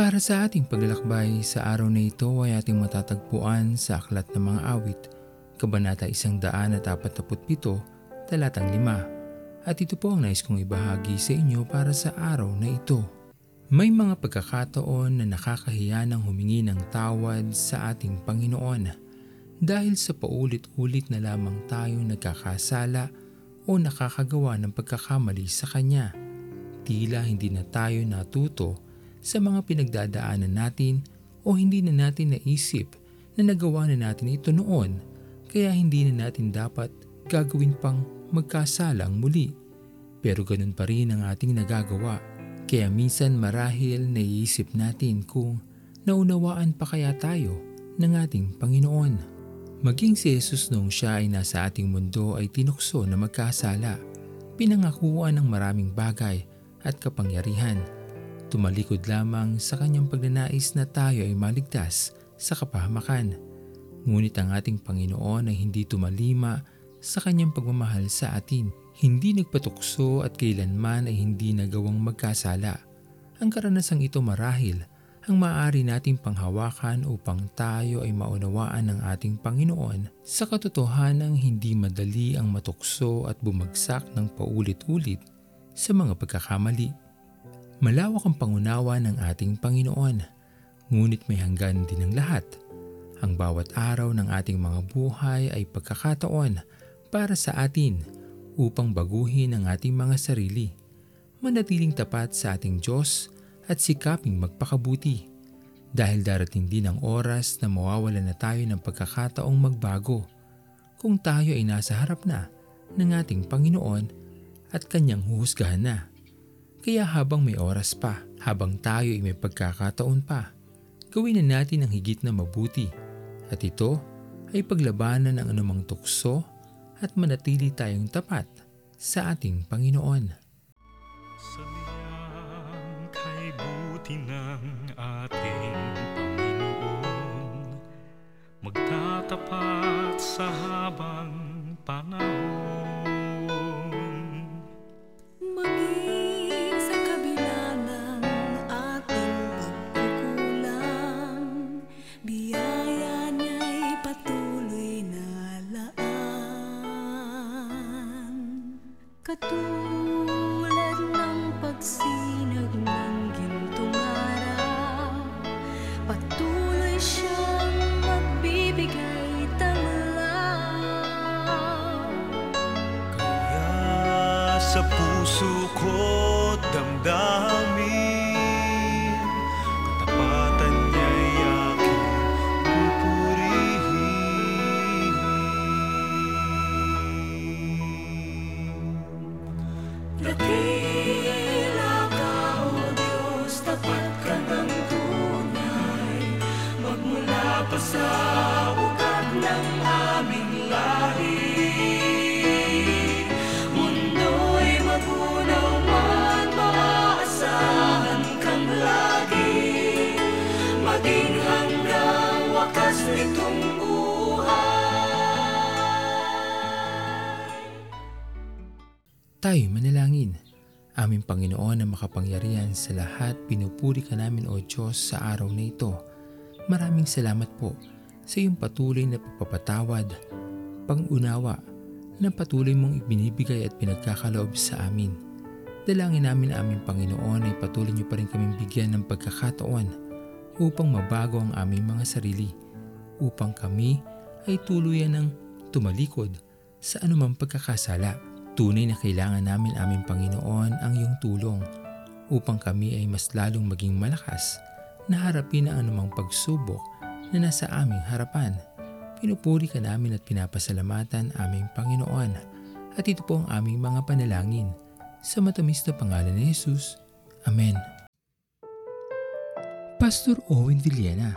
Para sa ating paglalakbay sa araw na ito ay ating matatagpuan sa Aklat ng Mga Awit, Kabanata 147, Talatang 5. At ito po ang nais kong ibahagi sa inyo para sa araw na ito. May mga pagkakataon na nakakahiya ng humingi ng tawad sa ating Panginoon dahil sa paulit-ulit na lamang tayo nagkakasala o nakakagawa ng pagkakamali sa Kanya. Tila hindi na tayo natuto sa mga pinagdadaanan natin o hindi na natin naisip na nagawa na natin ito noon kaya hindi na natin dapat gagawin pang magkasalang muli. Pero ganun pa rin ang ating nagagawa. Kaya minsan marahil naiisip natin kung naunawaan pa kaya tayo ng ating Panginoon. Maging si Jesus noong siya ay nasa ating mundo ay tinukso na magkasala, pinangakuan ng maraming bagay at kapangyarihan Tumalikod lamang sa kanyang pagnanais na tayo ay maligtas sa kapahamakan. Ngunit ang ating Panginoon ay hindi tumalima sa kanyang pagmamahal sa atin. Hindi nagpatukso at kailanman ay hindi nagawang magkasala. Ang karanasang ito marahil ang maaari nating panghawakan upang tayo ay maunawaan ng ating Panginoon sa katotohanang hindi madali ang matukso at bumagsak ng paulit-ulit sa mga pagkakamali. Malawak ang pangunawa ng ating Panginoon, ngunit may hanggan din ang lahat. Ang bawat araw ng ating mga buhay ay pagkakataon para sa atin upang baguhin ang ating mga sarili, manatiling tapat sa ating Diyos at sikaping magpakabuti. Dahil darating din ang oras na mawawala na tayo ng pagkakataong magbago kung tayo ay nasa harap na ng ating Panginoon at kanyang huhusgahan na. Kaya habang may oras pa, habang tayo ay may pagkakataon pa, gawin na natin ang higit na mabuti at ito ay paglabanan ng anumang tukso at manatili tayong tapat sa ating Panginoon. Sa kay buti ng ating Panginoon Magtatapat sa habang panahon sa puso ko damdamin Katapatan niya'y aking pupurihin. Dakila ka, O Diyos, tapat ka ng tunay. Magmula pa sa nitong buhay Tayo manalangin. Aming Panginoon na makapangyarihan sa lahat, pinupuri ka namin o Diyos sa araw na ito. Maraming salamat po sa iyong patuloy na pagpapatawad, pangunawa na patuloy mong ibinibigay at pinagkakaloob sa amin. Dalangin namin aming Panginoon ay patuloy niyo pa rin kaming bigyan ng pagkakataon upang mabago ang aming mga sarili, upang kami ay tuluyan ng tumalikod sa anumang pagkakasala. Tunay na kailangan namin aming Panginoon ang iyong tulong upang kami ay mas lalong maging malakas na harapin ang anumang pagsubok na nasa aming harapan. Pinupuri ka namin at pinapasalamatan aming Panginoon at ito po ang aming mga panalangin sa matamis na pangalan ni Jesus. Amen. Pastor Owen Villena,